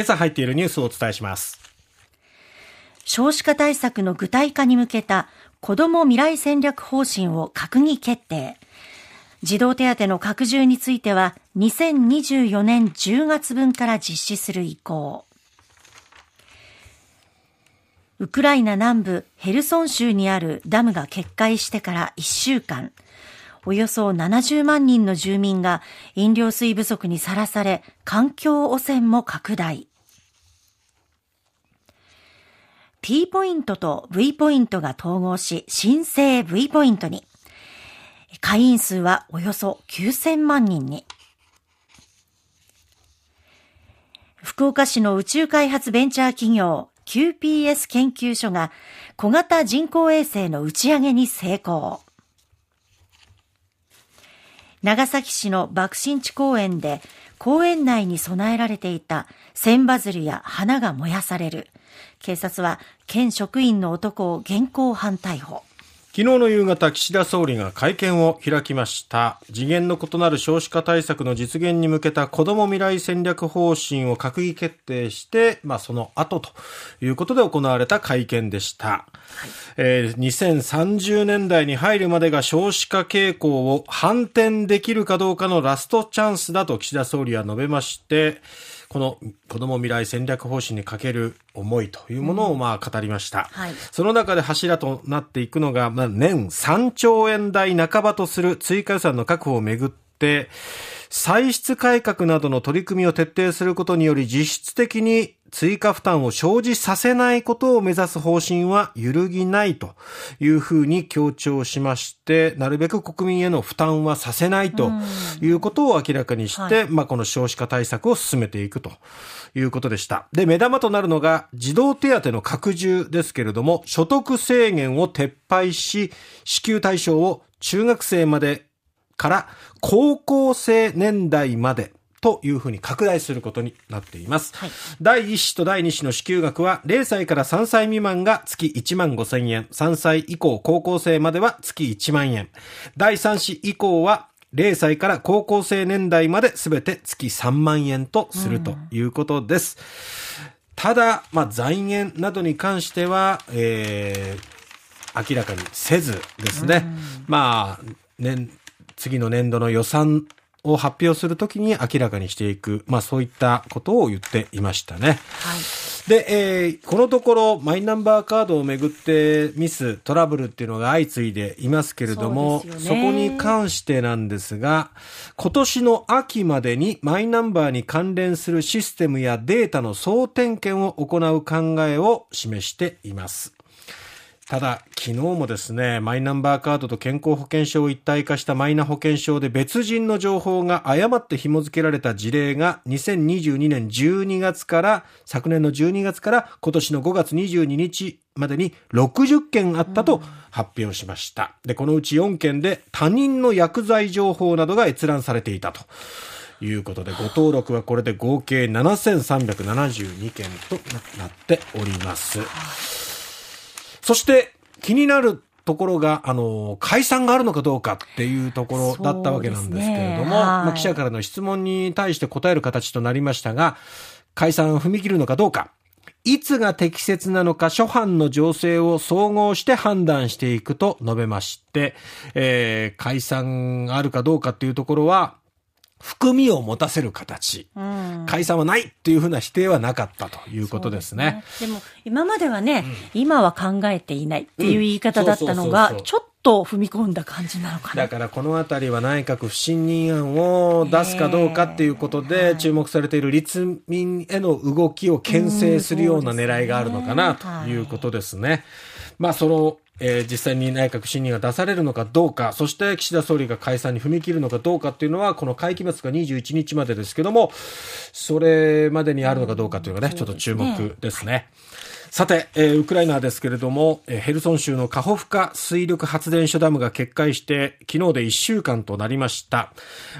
今朝入っているニュースをお伝えします。少子化対策の具体化に向けた子ども未来戦略方針を閣議決定。児童手当の拡充については2024年10月分から実施する意向。ウクライナ南部ヘルソン州にあるダムが決壊してから1週間、およそ70万人の住民が飲料水不足にさらされ、環境汚染も拡大。T ポイントと V ポイントが統合し、新生 V ポイントに。会員数はおよそ9000万人に。福岡市の宇宙開発ベンチャー企業 QPS 研究所が小型人工衛星の打ち上げに成功。長崎市の爆心地公園で公園内に備えられていた千羽鶴や花が燃やされる。警察は県職員の男を現行犯逮捕。昨日の夕方、岸田総理が会見を開きました。次元の異なる少子化対策の実現に向けた子ども未来戦略方針を閣議決定して、まあ、その後ということで行われた会見でした。はいえー、2030年代に入るまでが少子化傾向を反転できるかどうかのラストチャンスだと岸田総理は述べまして、この子ども未来戦略方針にかける思いというものをまあ語りました。うんはい、その中で柱となっていくのが、まあ、年3兆円台半ばとする追加予算の確保をめぐって、歳出改革などの取り組みを徹底することにより実質的に追加負担を生じさせないことを目指す方針は揺るぎないというふうに強調しまして、なるべく国民への負担はさせないということを明らかにして、はい、まあこの少子化対策を進めていくということでした。で、目玉となるのが児童手当の拡充ですけれども、所得制限を撤廃し、支給対象を中学生までから高校生年代までというふうに拡大することになっています。はい、第1子と第2子の支給額は0歳から3歳未満が月1万5千円、3歳以降高校生までは月1万円、第3子以降は0歳から高校生年代まで全て月3万円とするということです。うん、ただ、まあ、財源などに関しては、えー、明らかにせずですね、うん、まあ、年、次の年度の予算を発表するときに明らかにしていく、まあそういったことを言っていましたね。はい。で、えー、このところマイナンバーカードをめぐってミス、トラブルっていうのが相次いでいますけれども、そ,、そこに関してなんですが、今年の秋までにマイナンバーに関連するシステムやデータの総点検を行う考えを示しています。ただ、昨日もですね、マイナンバーカードと健康保険証を一体化したマイナ保険証で別人の情報が誤って紐付けられた事例が2022年12月から、昨年の12月から今年の5月22日までに60件あったと発表しました。で、このうち4件で他人の薬剤情報などが閲覧されていたと。いうことで、ご登録はこれで合計7372件となっております。そして気になるところが、あの、解散があるのかどうかっていうところだったわけなんですけれども、ねまあ、記者からの質問に対して答える形となりましたが、解散踏み切るのかどうか、いつが適切なのか初版の情勢を総合して判断していくと述べまして、えー、解散があるかどうかっていうところは、含みを持たせる形、うん、解散はないっていうふうな否定はなかったということですね。でね。でも、今まではね、うん、今は考えていないっていう言い方だったのが、ちょっと踏み込んだ感じなのかな。だからこのあたりは内閣不信任案を出すかどうかっていうことで、注目されている立民への動きを牽制するような狙いがあるのかなということですね。まあ、その、えー、実際に内閣不信任が出されるのかどうか、そして岸田総理が解散に踏み切るのかどうかっていうのは、この会期末が21日までですけども、それまでにあるのかどうかというのがね、ちょっと注目ですね。さて、えー、ウクライナですけれども、えー、ヘルソン州のカホフカ水力発電所ダムが決壊して、昨日で1週間となりました。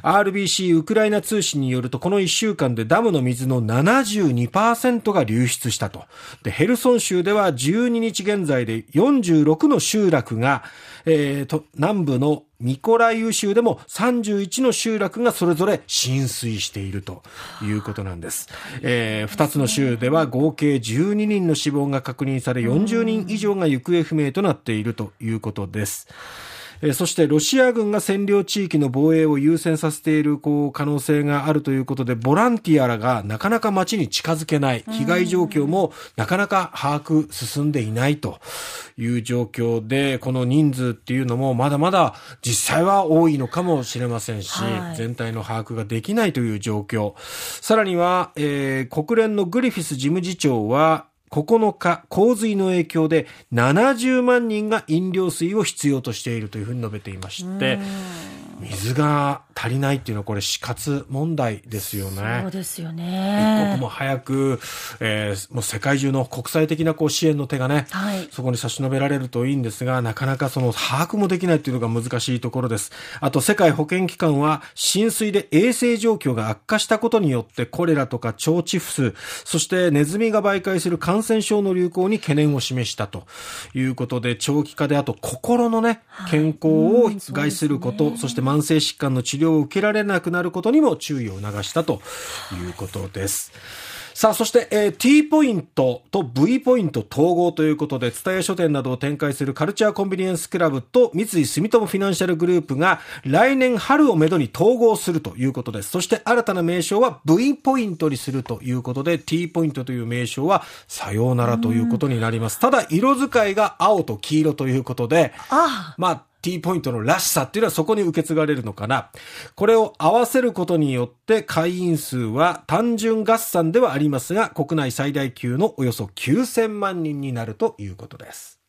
RBC ウクライナ通信によると、この1週間でダムの水の72%が流出したと。で、ヘルソン州では12日現在で46の集落が、えー、と南部のミコライウ州でも31の集落がそれぞれ浸水しているということなんです。えー、2つの州では合計12人の死亡が確認され40人以上が行方不明となっているということです。えそしてロシア軍が占領地域の防衛を優先させているこう可能性があるということで、ボランティアらがなかなか街に近づけない、被害状況もなかなか把握進んでいないという状況で、この人数っていうのもまだまだ実際は多いのかもしれませんし、はい、全体の把握ができないという状況。さらには、えー、国連のグリフィス事務次長は、9日、洪水の影響で70万人が飲料水を必要としているというふうに述べていまして、水が足りないっていうのはこれ死活問題ですよね。そうですよね。一刻も早く、えー、もう世界中の国際的なこう支援の手がね、はい、そこに差し伸べられるといいんですが、なかなかその把握もできないっていうのが難しいところです。あと世界保健機関は浸水で衛生状況が悪化したことによってコレラとか腸チフス、そしてネズミが媒介する感染症の流行に懸念を示したということで、長期化であと心のね、健康を害すること、はい、そして慢性疾患の治療を受けられなくなることにも注意を促したということです。さあ、そして、えー、T ポイントと V ポイント統合ということで、伝え書店などを展開するカルチャーコンビニエンスクラブと三井住友フィナンシャルグループが来年春をめどに統合するということです。そして新たな名称は V ポイントにするということで、T ポイントという名称はさようならということになります。ただ、色使いが青と黄色ということで、ああまあ、T ポイントのらしさっていうのはそこに受け継がれるのかな。これを合わせることによって会員数は単純合算ではありますが、国内最大級のおよそ9000万人になるということです。